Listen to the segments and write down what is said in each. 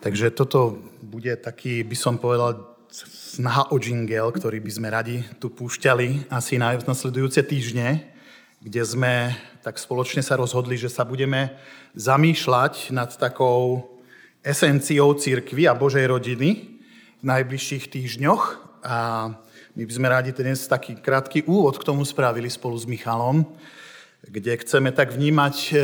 Takže toto bude taký, by som povedal, snaha o jingle, ktorý by sme radi tu púšťali asi na nasledujúce týždne, kde sme tak spoločne sa rozhodli, že sa budeme zamýšľať nad takou esenciou církvy a Božej rodiny v najbližších týždňoch. A my by sme radi dnes taký krátky úvod k tomu spravili spolu s Michalom, kde chceme tak vnímať e,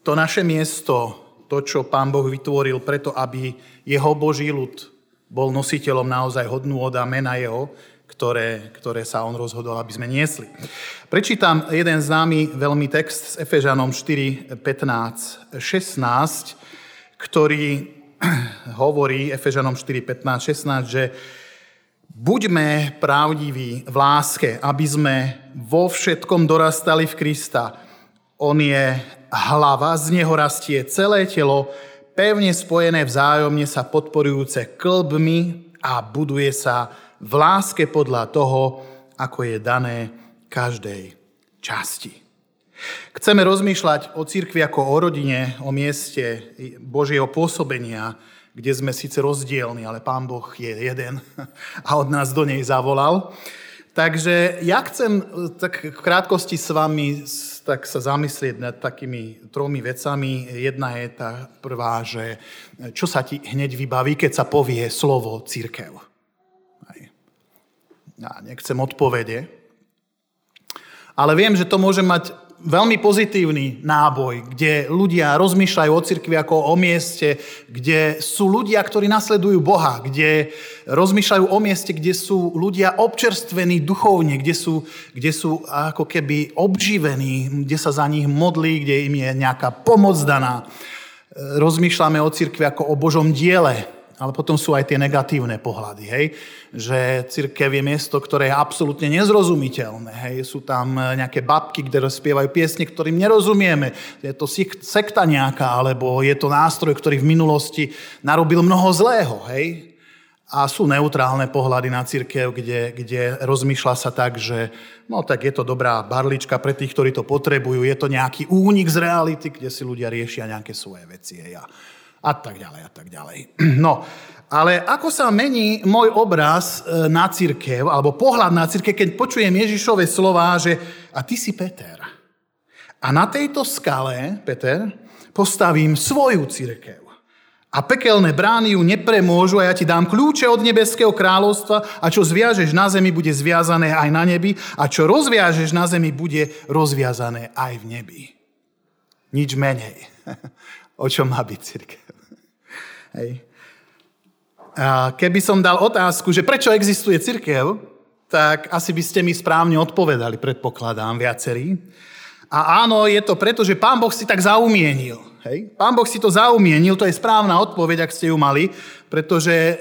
to naše miesto to, čo Pán Boh vytvoril preto, aby jeho Boží ľud bol nositeľom naozaj hodnú od a mena jeho, ktoré, ktoré sa on rozhodol, aby sme niesli. Prečítam jeden známy veľmi text s Efežanom 4, 15, 16, ktorý hovorí Efežanom 4, 15, 16, že buďme pravdiví v láske, aby sme vo všetkom dorastali v Krista. On je hlava, z neho rastie celé telo, pevne spojené vzájomne sa podporujúce klbmi a buduje sa v láske podľa toho, ako je dané každej časti. Chceme rozmýšľať o cirkvi ako o rodine, o mieste Božieho pôsobenia, kde sme síce rozdielni, ale Pán Boh je jeden a od nás do nej zavolal. Takže ja chcem tak v krátkosti s vami tak sa zamyslieť nad takými tromi vecami. Jedna je tá prvá, že čo sa ti hneď vybaví, keď sa povie slovo církev. Ja nechcem odpovede, ale viem, že to môže mať veľmi pozitívny náboj, kde ľudia rozmýšľajú o cirkvi ako o mieste, kde sú ľudia, ktorí nasledujú Boha, kde rozmýšľajú o mieste, kde sú ľudia občerstvení duchovne, kde sú, kde sú ako keby obživení, kde sa za nich modlí, kde im je nejaká pomoc daná. Rozmýšľame o cirkvi ako o Božom diele, ale potom sú aj tie negatívne pohľady, hej? že církev je miesto, ktoré je absolútne nezrozumiteľné. Hej? Sú tam nejaké babky, ktoré spievajú piesne, ktorým nerozumieme. Je to sekta nejaká, alebo je to nástroj, ktorý v minulosti narobil mnoho zlého. Hej? A sú neutrálne pohľady na církev, kde, kde rozmýšľa sa tak, že no tak je to dobrá barlička pre tých, ktorí to potrebujú, je to nejaký únik z reality, kde si ľudia riešia nejaké svoje veci. Hej? A tak ďalej a tak ďalej. No, ale ako sa mení môj obraz e, na církev, alebo pohľad na církev, keď počujem Ježišové slová, že a ty si Peter. A na tejto skale, Peter, postavím svoju církev. A pekelné brány ju nepremôžu a ja ti dám kľúče od nebeského kráľovstva a čo zviažeš na zemi, bude zviazané aj na nebi a čo rozviažeš na zemi, bude rozviazané aj v nebi. Nič menej. o čom má byť církev. Hej. A keby som dal otázku, že prečo existuje cirkev, tak asi by ste mi správne odpovedali, predpokladám, viacerí. A áno, je to preto, že pán Boh si tak zaumienil. Hej? Pán Boh si to zaumienil, to je správna odpoveď, ak ste ju mali, pretože e,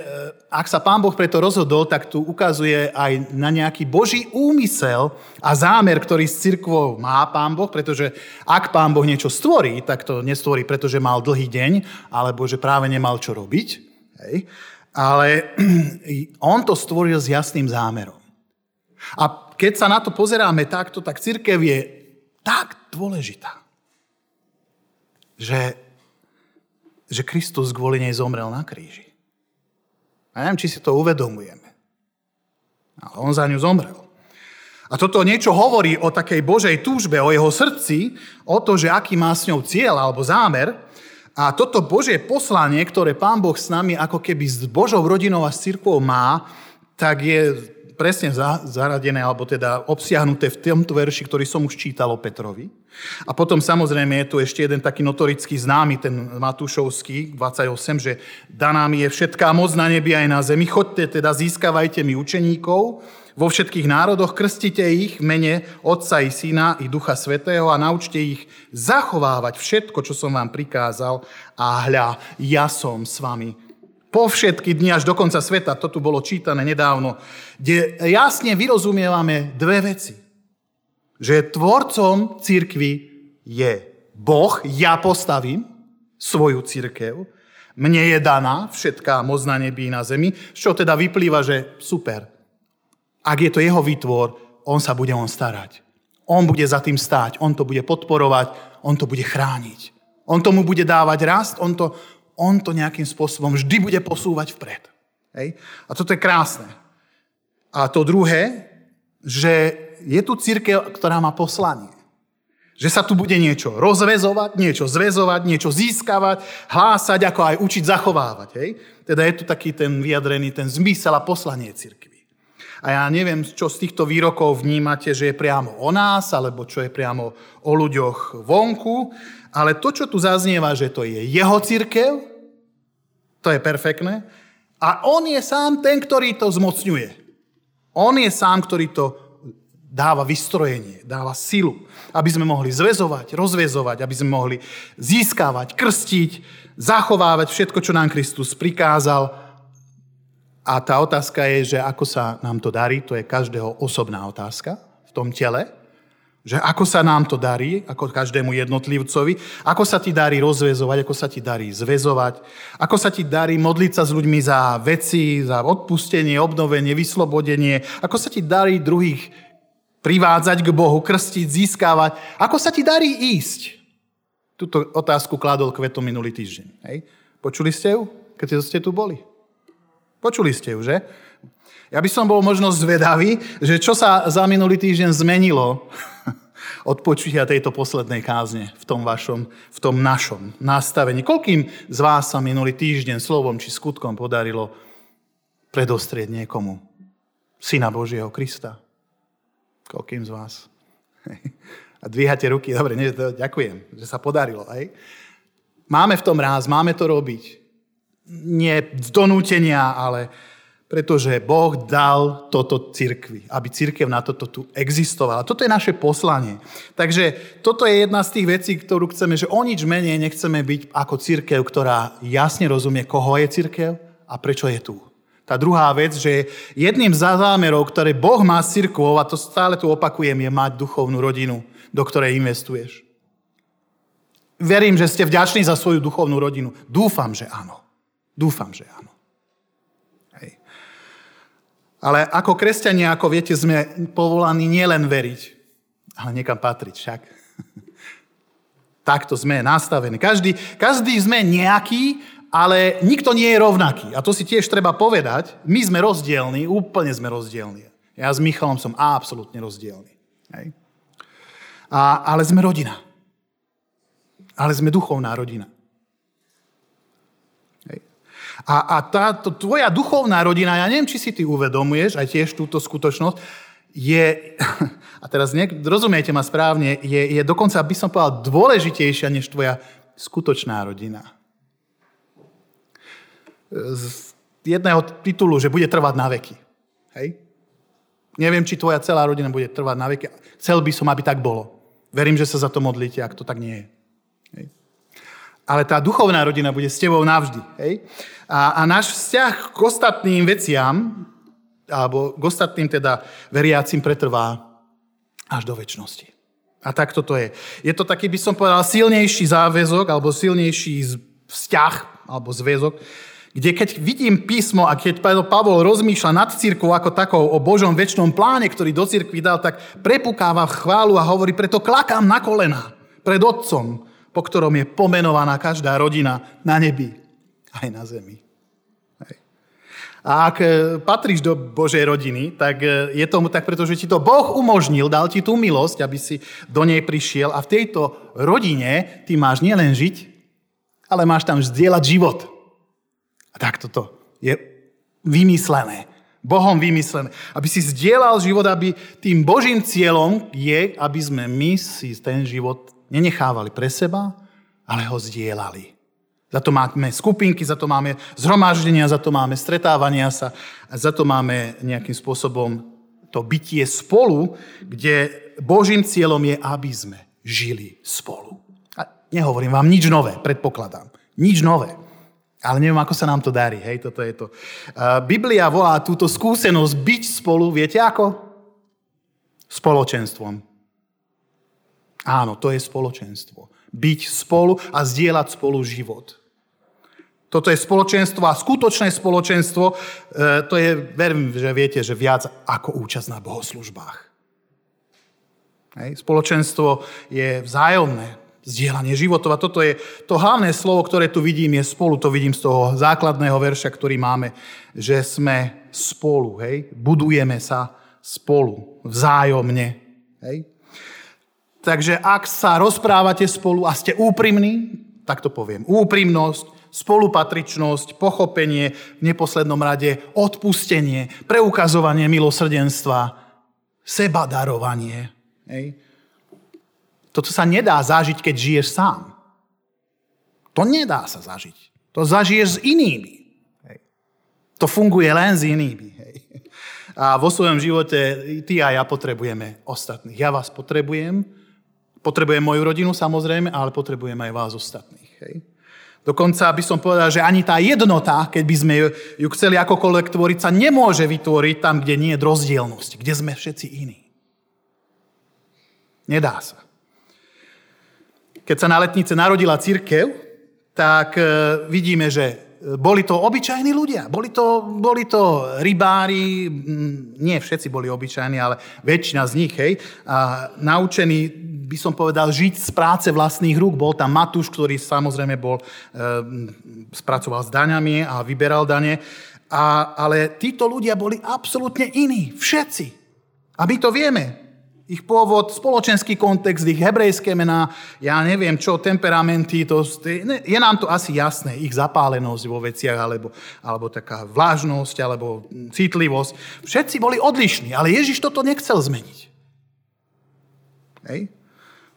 ak sa pán Boh preto rozhodol, tak tu ukazuje aj na nejaký Boží úmysel a zámer, ktorý s cirkvou má pán Boh, pretože ak pán Boh niečo stvorí, tak to nestvorí, pretože mal dlhý deň, alebo že práve nemal čo robiť. Hej? Ale on to stvoril s jasným zámerom. A keď sa na to pozeráme takto, tak církev je tak dôležitá, že, že Kristus kvôli nej zomrel na kríži. A neviem, či si to uvedomujeme. Ale on za ňu zomrel. A toto niečo hovorí o takej Božej túžbe, o jeho srdci, o to, že aký má s ňou cieľ alebo zámer. A toto Božie poslanie, ktoré Pán Boh s nami ako keby s Božou rodinou a s církvou má, tak je presne zaradené, alebo teda obsiahnuté v tomto verši, ktorý som už čítal o Petrovi. A potom samozrejme je tu ešte jeden taký notorický známy, ten Matúšovský, 28, že daná mi je všetká moc na nebi aj na zemi. Chodte teda, získavajte mi učeníkov vo všetkých národoch, krstite ich v mene Otca i Syna i Ducha Svetého a naučte ich zachovávať všetko, čo som vám prikázal a hľa, ja som s vami po všetky dni až do konca sveta. To tu bolo čítané nedávno, kde jasne vyrozumievame dve veci že tvorcom církvy je Boh, ja postavím svoju církev, mne je daná všetká moc na nebi na zemi, čoho teda vyplýva, že super. Ak je to jeho výtvor, on sa bude on starať. On bude za tým stáť, on to bude podporovať, on to bude chrániť. On tomu bude dávať rast, on to, on to nejakým spôsobom vždy bude posúvať vpred. Hej? A toto je krásne. A to druhé, že je tu církev, ktorá má poslanie. Že sa tu bude niečo rozvezovať, niečo zväzovať, niečo získavať, hlásať, ako aj učiť zachovávať. Hej? Teda je tu taký ten vyjadrený, ten zmysel a poslanie církvy. A ja neviem, čo z týchto výrokov vnímate, že je priamo o nás, alebo čo je priamo o ľuďoch vonku, ale to, čo tu zaznieva, že to je jeho církev, to je perfektné, a on je sám ten, ktorý to zmocňuje. On je sám, ktorý to dáva vystrojenie, dáva silu, aby sme mohli zväzovať, rozvezovať, aby sme mohli získavať, krstiť, zachovávať všetko, čo nám Kristus prikázal. A tá otázka je, že ako sa nám to darí, to je každého osobná otázka v tom tele. Že ako sa nám to darí, ako každému jednotlivcovi, ako sa ti darí rozvezovať, ako sa ti darí zväzovať, ako sa ti darí modliť sa s ľuďmi za veci, za odpustenie, obnovenie, vyslobodenie, ako sa ti darí druhých privádzať k Bohu, krstiť, získávať. Ako sa ti darí ísť? Tuto otázku kládol Kveto minulý týždeň. Hej? Počuli ste ju, keď ste tu boli? Počuli ste ju, že? Ja by som bol možno zvedavý, že čo sa za minulý týždeň zmenilo od počutia tejto poslednej kázne v tom vašom, v tom našom nastavení. Koľkým z vás sa minulý týždeň slovom či skutkom podarilo predostrieť niekomu Syna Božieho Krista? Koľkým z vás? A dvíhate ruky, dobre, nie, ďakujem, že sa podarilo. Hej? Máme v tom ráz, máme to robiť. Nie z donútenia, ale pretože Boh dal toto cirkvi, aby církev na toto tu existovala. Toto je naše poslanie. Takže toto je jedna z tých vecí, ktorú chceme, že o nič menej nechceme byť ako církev, ktorá jasne rozumie, koho je církev a prečo je tu. Tá druhá vec, že jedným z zámerov, ktoré Boh má s cirkvou, a to stále tu opakujem, je mať duchovnú rodinu, do ktorej investuješ. Verím, že ste vďační za svoju duchovnú rodinu. Dúfam, že áno. Dúfam, že áno. Hej. Ale ako kresťania, ako viete, sme povolaní nielen veriť, ale niekam patriť však. Takto sme nastavení. Každý, každý sme nejaký ale nikto nie je rovnaký. A to si tiež treba povedať. My sme rozdielni, úplne sme rozdielni. Ja s Michalom som absolútne rozdielny. Hej. A, ale sme rodina. Ale sme duchovná rodina. A, a táto tvoja duchovná rodina, ja neviem, či si ty uvedomuješ aj tiež túto skutočnosť, je, a teraz nie, rozumiete ma správne, je, je dokonca, by som povedal, dôležitejšia než tvoja skutočná rodina z jedného titulu, že bude trvať na veky. Hej? Neviem, či tvoja celá rodina bude trvať na veky. Chcel by som, aby tak bolo. Verím, že sa za to modlíte, ak to tak nie je. Ale tá duchovná rodina bude s tebou navždy. Hej? A, a náš vzťah k ostatným veciam, alebo k ostatným teda veriacim pretrvá až do väčšnosti. A tak toto je. Je to taký, by som povedal, silnejší záväzok, alebo silnejší vzťah, alebo zväzok, kde keď vidím písmo a keď Pavol rozmýšľa nad církou ako takou o Božom väčšnom pláne, ktorý do církvy dal, tak prepukáva v chválu a hovorí, preto klakám na kolena pred Otcom, po ktorom je pomenovaná každá rodina na nebi aj na zemi. A ak e, patríš do Božej rodiny, tak e, je tomu tak, pretože ti to Boh umožnil, dal ti tú milosť, aby si do nej prišiel a v tejto rodine ty máš nielen žiť, ale máš tam zdieľať život. A tak toto je vymyslené. Bohom vymyslené. Aby si zdieľal život, aby tým Božím cieľom je, aby sme my si ten život nenechávali pre seba, ale ho zdieľali. Za to máme skupinky, za to máme zhromaždenia, za to máme stretávania sa, za to máme nejakým spôsobom to bytie spolu, kde Božím cieľom je, aby sme žili spolu. A nehovorím vám nič nové, predpokladám. Nič nové. Ale neviem, ako sa nám to darí. Hej, toto je to. Biblia volá túto skúsenosť byť spolu, viete ako? Spoločenstvom. Áno, to je spoločenstvo. Byť spolu a zdieľať spolu život. Toto je spoločenstvo a skutočné spoločenstvo, e, to je, verím, že viete, že viac ako účasť na bohoslužbách. Hej, spoločenstvo je vzájomné. Zdieľanie životov. A toto je to hlavné slovo, ktoré tu vidím, je spolu. To vidím z toho základného verša, ktorý máme, že sme spolu, hej? Budujeme sa spolu, vzájomne, hej? Takže ak sa rozprávate spolu a ste úprimní, tak to poviem, úprimnosť, spolupatričnosť, pochopenie, v neposlednom rade odpustenie, preukazovanie milosrdenstva, seba darovanie. Hej. Toto sa nedá zažiť, keď žiješ sám. To nedá sa zažiť. To zažiješ s inými. Hej. To funguje len s inými. Hej. A vo svojom živote ty a ja potrebujeme ostatných. Ja vás potrebujem, potrebujem moju rodinu samozrejme, ale potrebujem aj vás ostatných. Hej. Dokonca by som povedal, že ani tá jednota, keď by sme ju chceli akokoľvek tvoriť, sa nemôže vytvoriť tam, kde nie je rozdielnosť, kde sme všetci iní. Nedá sa. Keď sa na letnice narodila církev, tak e, vidíme, že boli to obyčajní ľudia. Boli to, boli to rybári, nie všetci boli obyčajní, ale väčšina z nich, hej, a naučení, by som povedal, žiť z práce vlastných rúk. Bol tam Matúš, ktorý samozrejme bol, e, spracoval s daňami a vyberal dane. A, ale títo ľudia boli absolútne iní. Všetci. A my to vieme ich pôvod, spoločenský kontext, ich hebrejské mená, ja neviem čo, temperamenty, to, je nám to asi jasné, ich zapálenosť vo veciach, alebo, alebo taká vlážnosť, alebo citlivosť. Všetci boli odlišní, ale Ježiš toto nechcel zmeniť. Hej?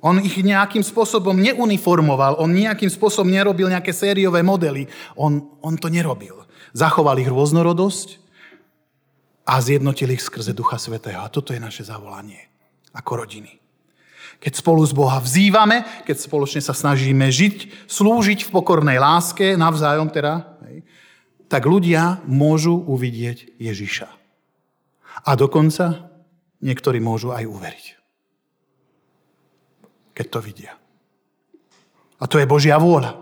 On ich nejakým spôsobom neuniformoval, on nejakým spôsobom nerobil nejaké sériové modely. On, on to nerobil. Zachoval ich rôznorodosť a zjednotil ich skrze Ducha Svetého. A toto je naše zavolanie ako rodiny. Keď spolu z Boha vzývame, keď spoločne sa snažíme žiť, slúžiť v pokornej láske, navzájom teda, tak ľudia môžu uvidieť Ježiša. A dokonca niektorí môžu aj uveriť. Keď to vidia. A to je Božia vôľa.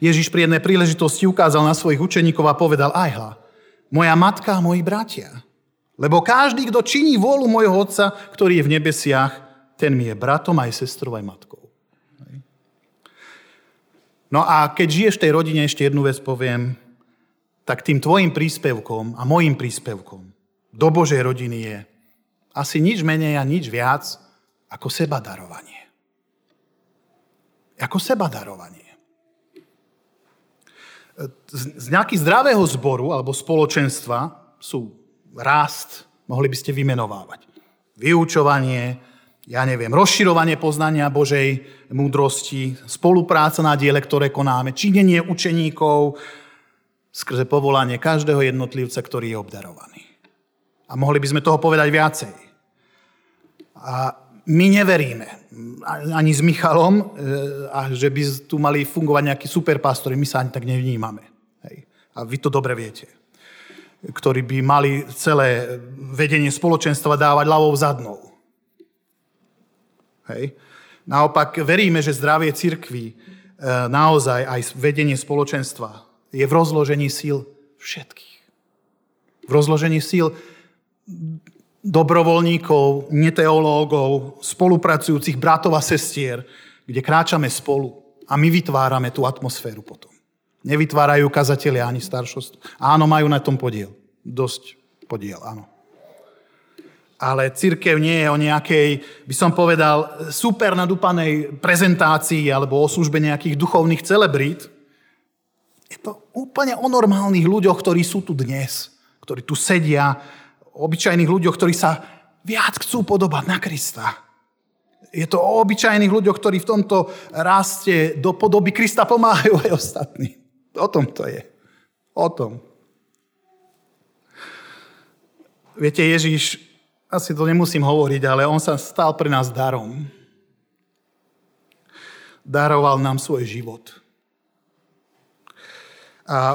Ježiš pri jednej príležitosti ukázal na svojich učeníkov a povedal, aj hla, moja matka a moji bratia, lebo každý, kto činí vôľu môjho Otca, ktorý je v nebesiach, ten mi je bratom aj sestrou, aj matkou. No a keď žiješ v tej rodine, ešte jednu vec poviem, tak tým tvojim príspevkom a môjim príspevkom do Božej rodiny je asi nič menej a nič viac ako seba darovanie. Ako seba darovanie. Z nejaký zdravého zboru alebo spoločenstva sú rast, mohli by ste vymenovávať. Vyučovanie, ja neviem, rozširovanie poznania Božej múdrosti, spolupráca na diele, ktoré konáme, činenie učeníkov skrze povolanie každého jednotlivca, ktorý je obdarovaný. A mohli by sme toho povedať viacej. A my neveríme, ani s Michalom, e, a že by tu mali fungovať nejakí superpastori, my sa ani tak nevnímame. Hej. A vy to dobre viete ktorí by mali celé vedenie spoločenstva dávať ľavou zadnou. Hej. Naopak veríme, že zdravie cirkví, e, naozaj aj vedenie spoločenstva je v rozložení síl všetkých. V rozložení síl dobrovoľníkov, neteológov, spolupracujúcich bratov a sestier, kde kráčame spolu a my vytvárame tú atmosféru potom. Nevytvárajú kazatelia ani staršost. Áno, majú na tom podiel. Dosť podiel, áno. Ale církev nie je o nejakej, by som povedal, super nadúpanej prezentácii alebo o službe nejakých duchovných celebrít. Je to úplne o normálnych ľuďoch, ktorí sú tu dnes, ktorí tu sedia, obyčajných ľuďoch, ktorí sa viac chcú podobať na Krista. Je to o obyčajných ľuďoch, ktorí v tomto raste do podoby Krista pomáhajú aj ostatní. O tom to je. O tom. Viete, Ježíš, asi to nemusím hovoriť, ale on sa stal pre nás darom. Daroval nám svoj život.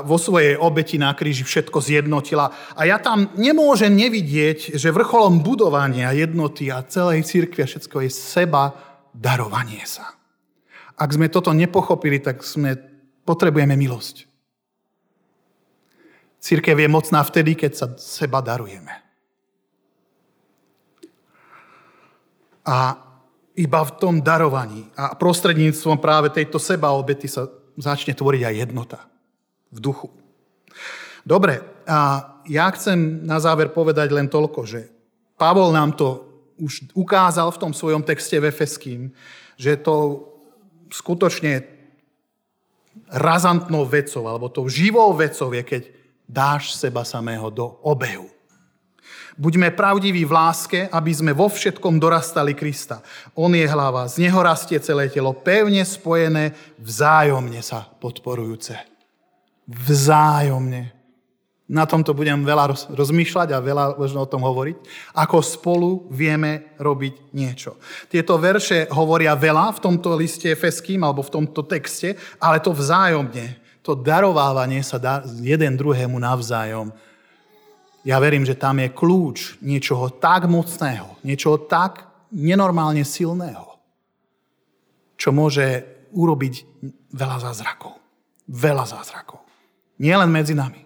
Vo svojej obeti na kríži všetko zjednotila. A ja tam nemôžem nevidieť, že vrcholom budovania jednoty a celej církvy a všetko je seba darovanie sa. Ak sme toto nepochopili, tak sme, potrebujeme milosť. Církev je mocná vtedy, keď sa seba darujeme. A iba v tom darovaní a prostredníctvom práve tejto seba obety sa začne tvoriť aj jednota v duchu. Dobre, a ja chcem na záver povedať len toľko, že Pavol nám to už ukázal v tom svojom texte v Efeským, že to skutočne razantnou vecou, alebo tou živou vecou je, keď dáš seba samého do obehu. Buďme pravdiví v láske, aby sme vo všetkom dorastali Krista. On je hlava, z neho rastie celé telo, pevne spojené, vzájomne sa podporujúce. Vzájomne. Na tomto budem veľa rozmýšľať a veľa možno o tom hovoriť, ako spolu vieme robiť niečo. Tieto verše hovoria veľa v tomto liste Efeským alebo v tomto texte, ale to vzájomne, to darovávanie sa dá jeden druhému navzájom. Ja verím, že tam je kľúč niečoho tak mocného, niečoho tak nenormálne silného, čo môže urobiť veľa zázrakov. Veľa zázrakov. Nie len medzi nami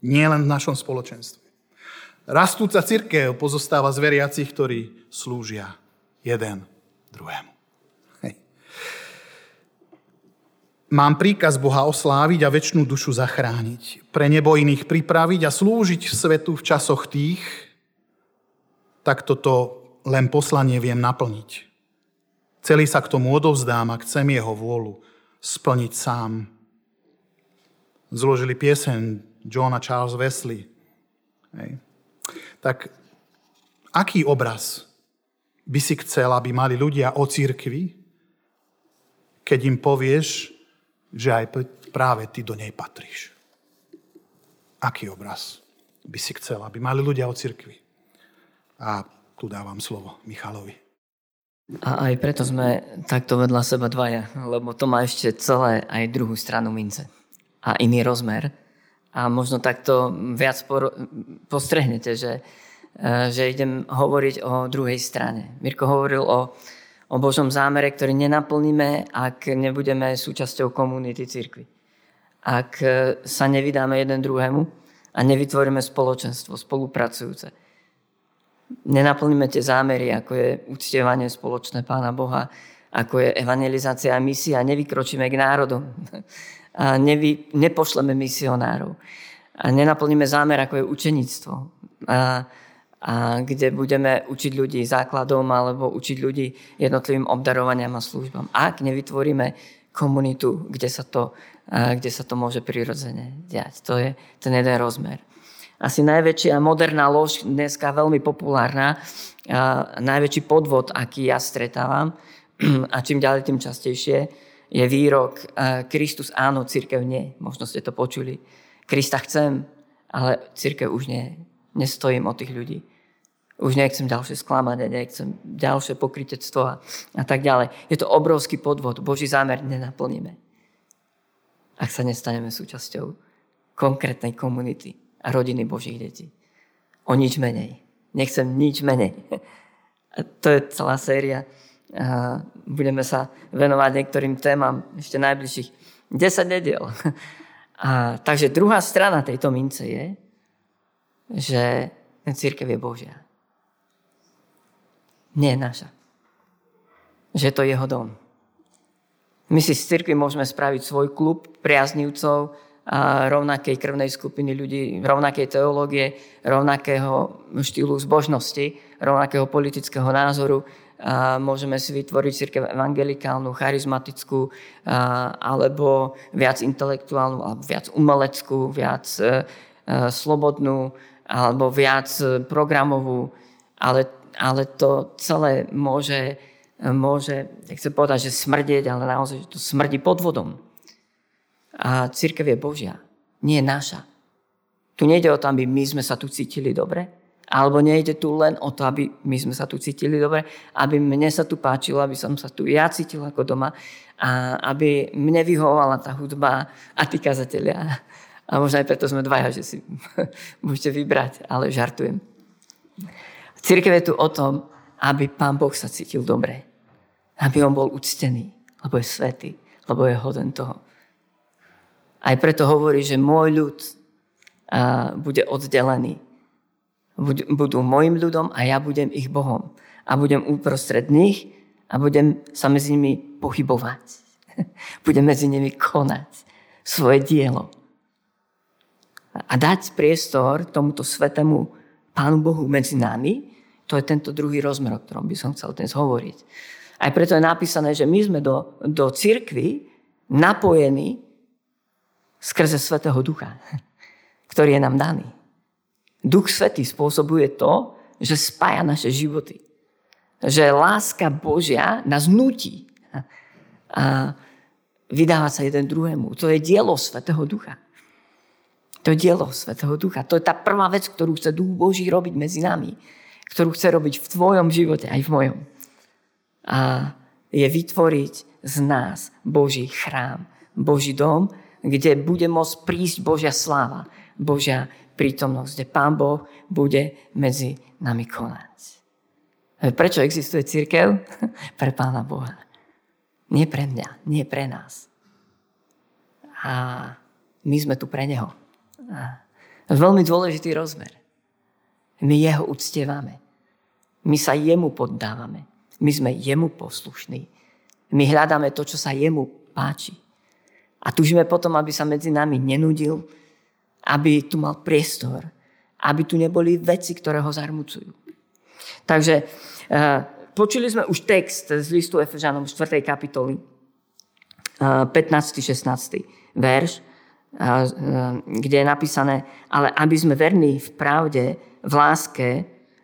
nie len v našom spoločenstve. Rastúca církev pozostáva z veriacich, ktorí slúžia jeden druhému. Hej. Mám príkaz Boha osláviť a väčšnú dušu zachrániť, pre nebo iných pripraviť a slúžiť svetu v časoch tých, tak toto len poslanie viem naplniť. Celý sa k tomu odovzdám a chcem jeho vôľu splniť sám. Zložili pieseň John a Charles Wesley. Hej. Tak aký obraz by si chcel, aby mali ľudia o církvi, keď im povieš, že aj práve ty do nej patríš? Aký obraz by si chcel, aby mali ľudia o církvi? A tu dávam slovo Michalovi. A aj preto sme takto vedľa seba dvaja, lebo to má ešte celé aj druhú stranu mince a iný rozmer a možno takto viac postrehnete, že, e, že idem hovoriť o druhej strane. Mirko hovoril o, o Božom zámere, ktorý nenaplníme, ak nebudeme súčasťou komunity cirkvi. Ak e, sa nevydáme jeden druhému a nevytvoríme spoločenstvo spolupracujúce. Nenaplníme tie zámery, ako je uctievanie spoločné Pána Boha, ako je evangelizácia a misia, nevykročíme k národom a nevy, nepošleme misionárov a nenaplníme zámer, ako je učenictvo. A, a kde budeme učiť ľudí základom alebo učiť ľudí jednotlivým obdarovaniam a službám. Ak nevytvoríme komunitu, kde sa to, kde sa to môže prirodzene diať. To je ten jeden rozmer. Asi najväčšia moderná lož, dneska veľmi populárna, a najväčší podvod, aký ja stretávam, a čím ďalej, tým častejšie, je výrok Kristus áno, církev nie. Možno ste to počuli. Krista chcem, ale církev už nie. Nestojím o tých ľudí. Už nechcem ďalšie sklamanie, nechcem ďalšie pokrytectvo a, a tak ďalej. Je to obrovský podvod. Boží zámer nenaplníme. Ak sa nestaneme súčasťou konkrétnej komunity a rodiny Božích detí. O nič menej. Nechcem nič menej. A to je celá séria budeme sa venovať niektorým témam ešte najbližších 10 nediel. A, takže druhá strana tejto mince je, že církev je Božia. Nie je naša. Že je to jeho dom. My si z církvy môžeme spraviť svoj klub priaznivcov a rovnakej krvnej skupiny ľudí, rovnakej teológie, rovnakého štýlu zbožnosti, rovnakého politického názoru, a môžeme si vytvoriť církev evangelikálnu, charizmatickú, a, alebo viac intelektuálnu, alebo viac umeleckú, viac e, e, slobodnú, alebo viac e, programovú, ale, ale to celé môže, môže, chcem povedať, že smrdieť, ale naozaj to smrdí pod vodom. A církev je Božia, nie je naša. Tu nejde o to, aby my sme sa tu cítili dobre, alebo nejde tu len o to, aby my sme sa tu cítili dobre, aby mne sa tu páčilo, aby som sa tu ja cítil ako doma a aby mne vyhovovala tá hudba a tí kazatelia. A možno aj preto sme dvaja, že si môžete vybrať, ale žartujem. Církev je tu o tom, aby Pán Boh sa cítil dobre. Aby on bol uctený, lebo je svetý, lebo je hoden toho. Aj preto hovorí, že môj ľud bude oddelený budú môjim ľudom a ja budem ich Bohom. A budem uprostred nich a budem sa medzi nimi pohybovať. budem medzi nimi konať svoje dielo. A dať priestor tomuto svetému Pánu Bohu medzi nami, to je tento druhý rozmer, o ktorom by som chcel dnes hovoriť. Aj preto je napísané, že my sme do, do cirkvy napojení skrze Svetého Ducha, ktorý je nám daný. Duch Svetý spôsobuje to, že spája naše životy. Že láska Božia nás nutí a vydávať sa jeden druhému. To je dielo Svetého Ducha. To je dielo Svetého Ducha. To je tá prvá vec, ktorú chce Duch Boží robiť medzi nami. Ktorú chce robiť v tvojom živote, aj v mojom. A je vytvoriť z nás Boží chrám, Boží dom, kde bude môcť prísť Božia sláva, Božia prítomnosť, kde Pán Boh bude medzi nami konať. Prečo existuje církev? Pre Pána Boha. Nie pre mňa, nie pre nás. A my sme tu pre Neho. A veľmi dôležitý rozmer. My Jeho uctievame. My sa Jemu poddávame. My sme Jemu poslušní. My hľadáme to, čo sa Jemu páči. A túžime potom, aby sa medzi nami nenudil, aby tu mal priestor, aby tu neboli veci, ktoré ho zarmucujú. Takže uh, počuli sme už text z listu Efežanom 4. kapitoly, uh, 15. 16. verš, uh, kde je napísané, ale aby sme verní v pravde, v láske,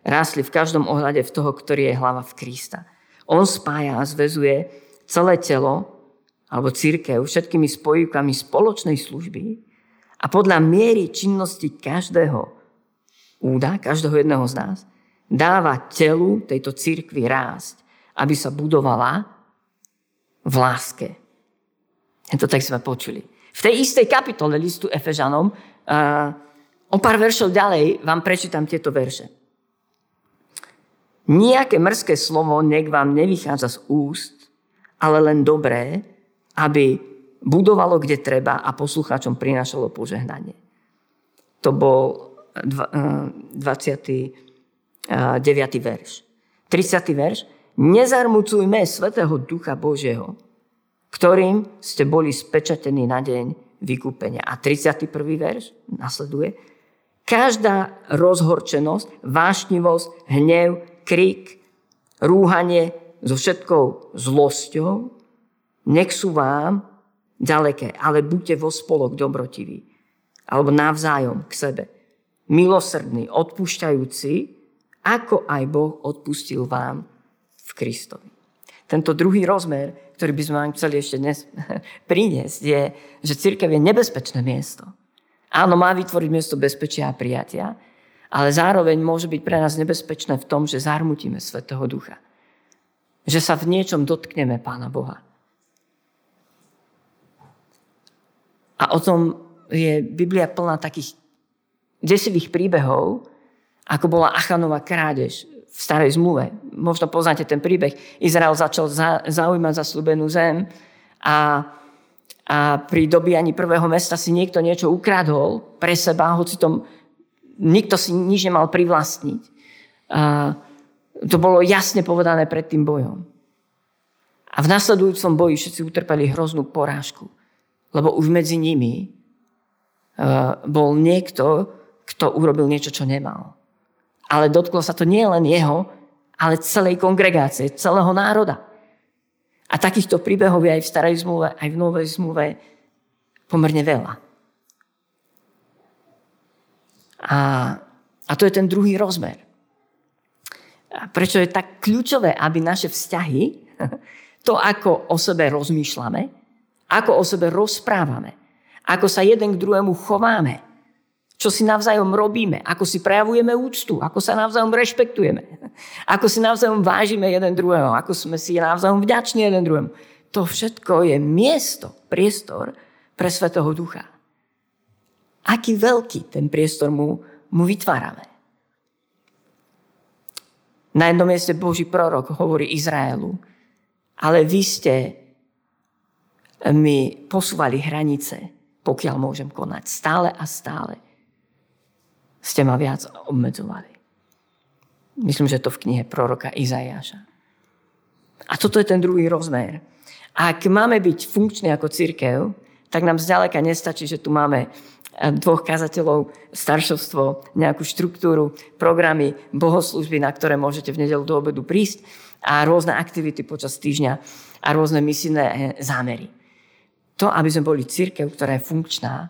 rásli v každom ohľade v toho, ktorý je hlava v Krista. On spája a zväzuje celé telo, alebo církev, všetkými spojivkami spoločnej služby, a podľa miery činnosti každého úda, každého jedného z nás, dáva telu tejto církvy rásť, aby sa budovala v láske. Tento tak sme počuli. V tej istej kapitole listu Efežanom o pár veršov ďalej vám prečítam tieto verše. Nijaké mrzké slovo nech vám nevychádza z úst, ale len dobré, aby budovalo kde treba a poslucháčom prinášalo požehnanie. To bol 29. Eh, verš. 30. verš. Nezarmucujme Svetého Ducha Božieho, ktorým ste boli spečatení na deň vykúpenia. A 31. verš nasleduje. Každá rozhorčenosť, vášnivosť, hnev, krik, rúhanie so všetkou zlosťou, nech sú vám ďaleké, ale buďte vo spolok dobrotiví. Alebo navzájom k sebe. Milosrdný, odpúšťajúci, ako aj Boh odpustil vám v Kristovi. Tento druhý rozmer, ktorý by sme vám chceli ešte dnes priniesť, je, že církev je nebezpečné miesto. Áno, má vytvoriť miesto bezpečia a prijatia, ale zároveň môže byť pre nás nebezpečné v tom, že zarmutíme Svetého Ducha. Že sa v niečom dotkneme Pána Boha. A o tom je Biblia plná takých desivých príbehov, ako bola Achanova krádež v starej zmluve. Možno poznáte ten príbeh. Izrael začal za, zaujímať slúbenú zem a, a pri dobíjaní prvého mesta si niekto niečo ukradol pre seba, hoci tom nikto si nič nemal privlastniť. A to bolo jasne povedané pred tým bojom. A v nasledujúcom boji všetci utrpeli hroznú porážku. Lebo už medzi nimi uh, bol niekto, kto urobil niečo, čo nemal. Ale dotklo sa to nie len jeho, ale celej kongregácie, celého národa. A takýchto príbehov je aj v starej zmluve, aj v novej zmluve pomerne veľa. A, a to je ten druhý rozmer. A prečo je tak kľúčové, aby naše vzťahy, to ako o sebe rozmýšľame, ako o sebe rozprávame. Ako sa jeden k druhému chováme. Čo si navzájom robíme. Ako si prejavujeme úctu. Ako sa navzájom rešpektujeme. Ako si navzájom vážime jeden druhého. Ako sme si navzájom vďační jeden druhému. To všetko je miesto, priestor pre Svetého Ducha. Aký veľký ten priestor mu, mu vytvárame. Na jednom mieste Boží prorok hovorí Izraelu, ale vy ste mi posúvali hranice, pokiaľ môžem konať. Stále a stále ste ma viac obmedzovali. Myslím, že to v knihe proroka Izajáša. A toto je ten druhý rozmer. Ak máme byť funkční ako církev, tak nám zďaleka nestačí, že tu máme eh, dvoch kazateľov, staršovstvo, nejakú štruktúru, programy, bohoslužby, na ktoré môžete v nedelu do obedu prísť a rôzne aktivity počas týždňa a rôzne misijné eh, zámery. To, aby sme boli církev, ktorá je funkčná,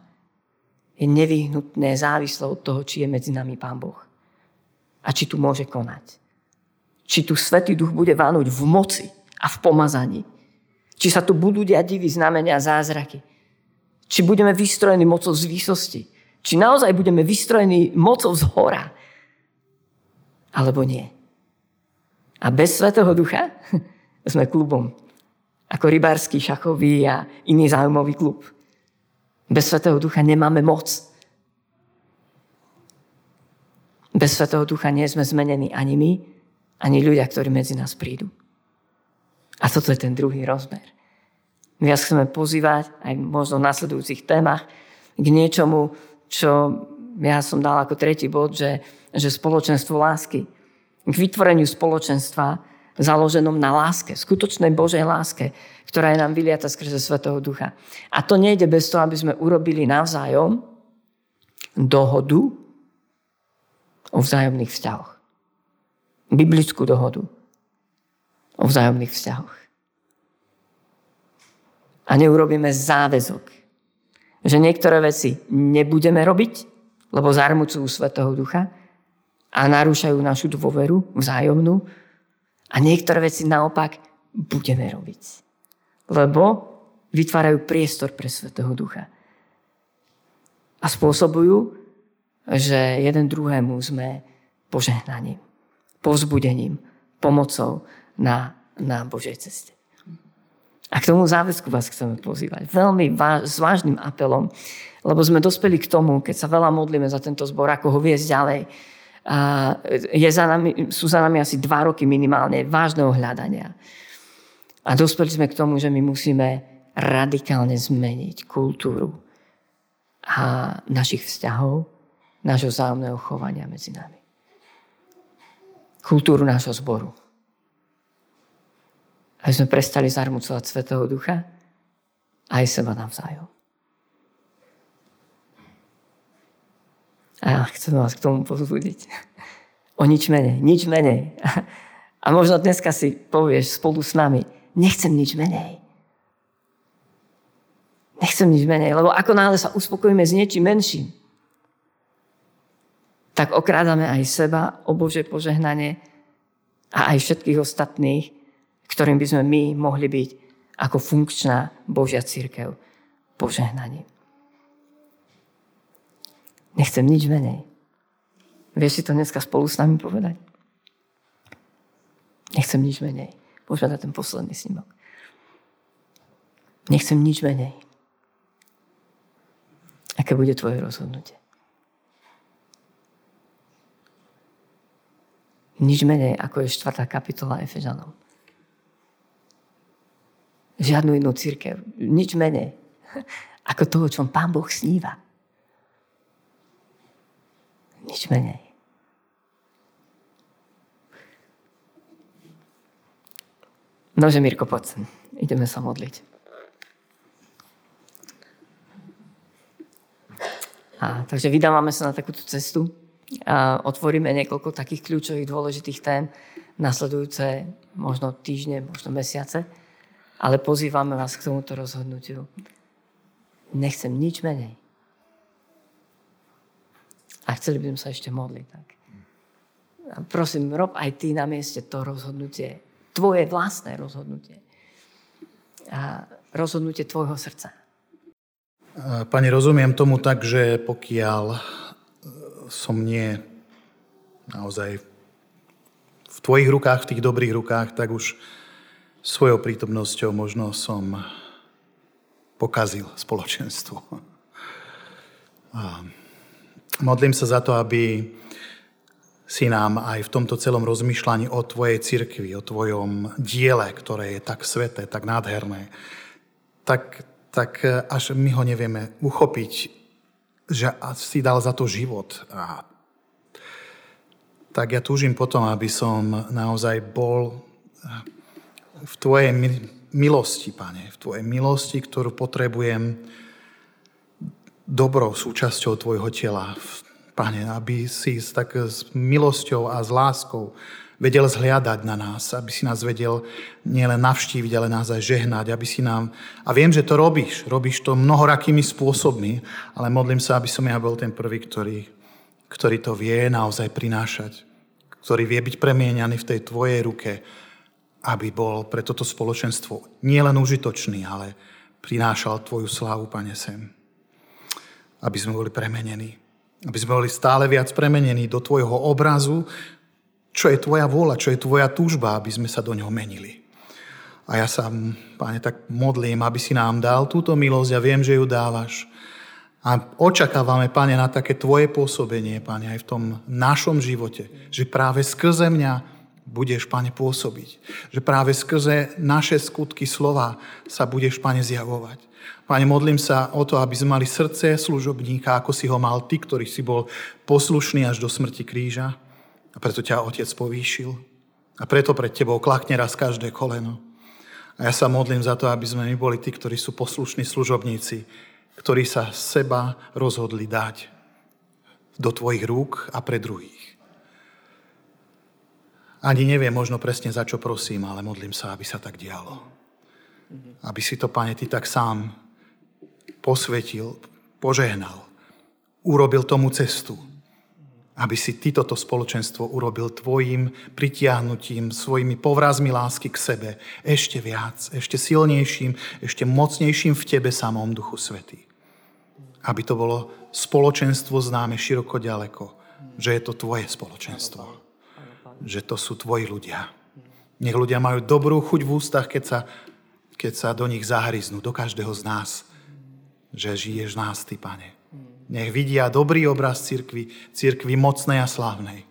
je nevyhnutné závislé od toho, či je medzi nami Pán Boh. A či tu môže konať. Či tu Svetý Duch bude vánúť v moci a v pomazaní. Či sa tu budú diať divy, znamenia a zázraky či budeme vystrojení mocou z výsosti. Či naozaj budeme vystrojení mocou z hora. Alebo nie. A bez Svetého Ducha sme klubom. Ako rybársky, šachový a iný záujmový klub. Bez Svetého Ducha nemáme moc. Bez Svetého Ducha nie sme zmenení ani my, ani ľudia, ktorí medzi nás prídu. A toto je ten druhý rozmer. My vás chceme pozývať aj možno v nasledujúcich témach k niečomu, čo ja som dal ako tretí bod, že, že spoločenstvo lásky. K vytvoreniu spoločenstva založenom na láske, skutočnej Božej láske, ktorá je nám vyliata skrze Svetého Ducha. A to nejde bez toho, aby sme urobili navzájom dohodu o vzájomných vzťahoch. Biblickú dohodu o vzájomných vzťahoch a neurobíme záväzok, že niektoré veci nebudeme robiť, lebo zarmucujú Svetého Ducha a narúšajú našu dôveru vzájomnú a niektoré veci naopak budeme robiť, lebo vytvárajú priestor pre Svetého Ducha. A spôsobujú, že jeden druhému sme požehnaním, povzbudením, pomocou na, na Božej ceste. A k tomu záväzku vás chceme pozývať. Veľmi váž, s vážnym apelom, lebo sme dospeli k tomu, keď sa veľa modlíme za tento zbor, ako ho viesť ďalej. A je za nami, sú za nami asi dva roky minimálne vážneho hľadania. A dospeli sme k tomu, že my musíme radikálne zmeniť kultúru a našich vzťahov, nášho vzájomného chovania medzi nami. Kultúru nášho zboru. Aby sme prestali zarmucovať Svetého Ducha aj seba navzájom. A chcem vás k tomu pozbudiť. O nič menej, nič menej. A možno dneska si povieš spolu s nami, nechcem nič menej. Nechcem nič menej, lebo ako náhle sa uspokojíme s niečím menším, tak okrádame aj seba o Bože požehnanie a aj všetkých ostatných ktorým by sme my mohli byť ako funkčná Božia církev požehnaním. Nechcem nič menej. Vieš si to dneska spolu s nami povedať? Nechcem nič menej. Môžeme na ten posledný snímok. Nechcem nič menej. Aké bude tvoje rozhodnutie? Nič menej, ako je 4. kapitola Efežanov žiadnu inú církev. Nič menej ako toho, čo Pán Boh sníva. Nič menej. Nože, Mirko, poď. Ideme sa modliť. A, takže vydávame sa na takúto cestu a otvoríme niekoľko takých kľúčových dôležitých tém nasledujúce možno týždne, možno mesiace. Ale pozývame vás k tomuto rozhodnutiu. Nechcem nič menej. Chceli by sme sa ešte modliť. Tak. A prosím, rob aj ty na mieste to rozhodnutie. Tvoje vlastné rozhodnutie. A rozhodnutie tvojho srdca. Pane, rozumiem tomu tak, že pokiaľ e, som nie naozaj v tvojich rukách, v tých dobrých rukách, tak už svojou prítomnosťou možno som pokazil spoločenstvo. A modlím sa za to, aby si nám aj v tomto celom rozmýšľaní o tvojej cirkvi, o tvojom diele, ktoré je tak sveté, tak nádherné, tak, tak až my ho nevieme uchopiť, že si dal za to život. A tak ja túžim potom, aby som naozaj bol v Tvojej milosti, Pane, v Tvojej milosti, ktorú potrebujem dobrou súčasťou Tvojho tela. Pane, aby si tak s milosťou a s láskou vedel zhliadať na nás, aby si nás vedel nielen navštíviť, ale nás aj žehnať, aby si nám... A viem, že to robíš. Robíš to mnohorakými spôsobmi, ale modlím sa, aby som ja bol ten prvý, ktorý, ktorý to vie naozaj prinášať. Ktorý vie byť premieňaný v tej tvojej ruke, aby bol pre toto spoločenstvo nielen užitočný, ale prinášal tvoju slávu, Pane, sem. Aby sme boli premenení. Aby sme boli stále viac premenení do tvojho obrazu, čo je tvoja vôľa, čo je tvoja túžba, aby sme sa do ňoho menili. A ja sa, páne, tak modlím, aby si nám dal túto milosť a viem, že ju dávaš. A očakávame, Pane, na také Tvoje pôsobenie, Pane, aj v tom našom živote, že práve skrze mňa budeš, Pane, pôsobiť. Že práve skrze naše skutky slova sa budeš, Pane, zjavovať. Pane, modlím sa o to, aby sme mali srdce služobníka, ako si ho mal Ty, ktorý si bol poslušný až do smrti kríža. A preto ťa Otec povýšil. A preto pred tebou klakne raz každé koleno. A ja sa modlím za to, aby sme my boli tí, ktorí sú poslušní služobníci, ktorí sa seba rozhodli dať do tvojich rúk a pre druhých. Ani neviem možno presne za čo prosím, ale modlím sa, aby sa tak dialo. Aby si to, Pane, Ty tak sám posvetil, požehnal, urobil tomu cestu, aby si ty toto spoločenstvo urobil tvojim pritiahnutím, svojimi povrazmi lásky k sebe ešte viac, ešte silnejším, ešte mocnejším v tebe samom Duchu Svetý. Aby to bolo spoločenstvo známe široko ďaleko, že je to tvoje spoločenstvo, že to sú tvoji ľudia. Nech ľudia majú dobrú chuť v ústach, keď sa, keď sa do nich zahryznú, do každého z nás, že žiješ nás, Ty, Pane nech vidia dobrý obraz cirkvi, cirkvi mocnej a slávnej.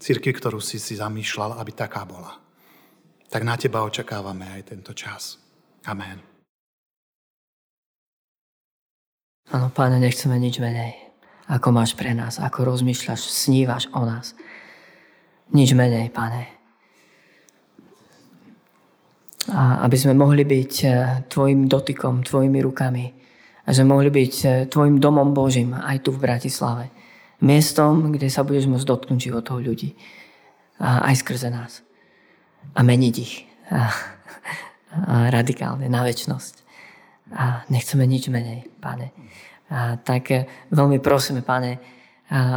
Cirkvi, ktorú si si zamýšľal, aby taká bola. Tak na teba očakávame aj tento čas. Amen. Áno, páne, nechceme nič menej. Ako máš pre nás, ako rozmýšľaš, snívaš o nás. Nič menej, pane. A aby sme mohli byť eh, tvojim dotykom, tvojimi rukami, a že mohli byť e, tvojim domom Božím aj tu v Bratislave. Miestom, kde sa budeš môcť dotknúť životov ľudí. A aj skrze nás. A meniť ich. A, a radikálne, na väčnosť. A nechceme nič menej, pane. A tak e, veľmi prosíme, pane,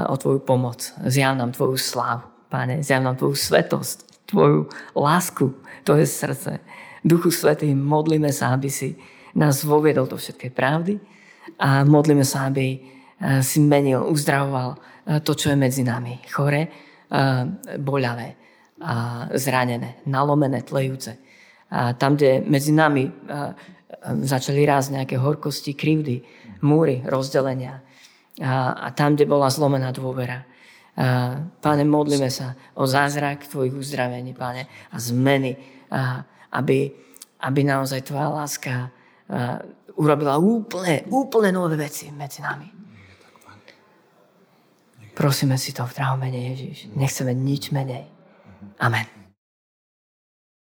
o tvoju pomoc. Zjav nám tvoju slávu, pane. Zjav nám tvoju svetosť, tvoju lásku, tvoje srdce. Duchu Svetý, modlíme sa, aby si nás voviedol do všetkej pravdy a modlíme sa, aby e, si menil, uzdravoval e, to, čo je medzi nami. Chore, e, boľavé, zranené, nalomené, tlejúce. A tam, kde medzi nami začali rásť nejaké horkosti, krivdy, múry, rozdelenia. A tam, kde bola zlomená dôvera. A, páne, modlíme sa o zázrak Tvojich uzdravení, Páne, a zmeny, aby, aby naozaj Tvoja láska urobila úplne, úplne nové veci medzi nami. Prosíme si to v drahom mene Ježiš. Nechceme nič menej. Amen.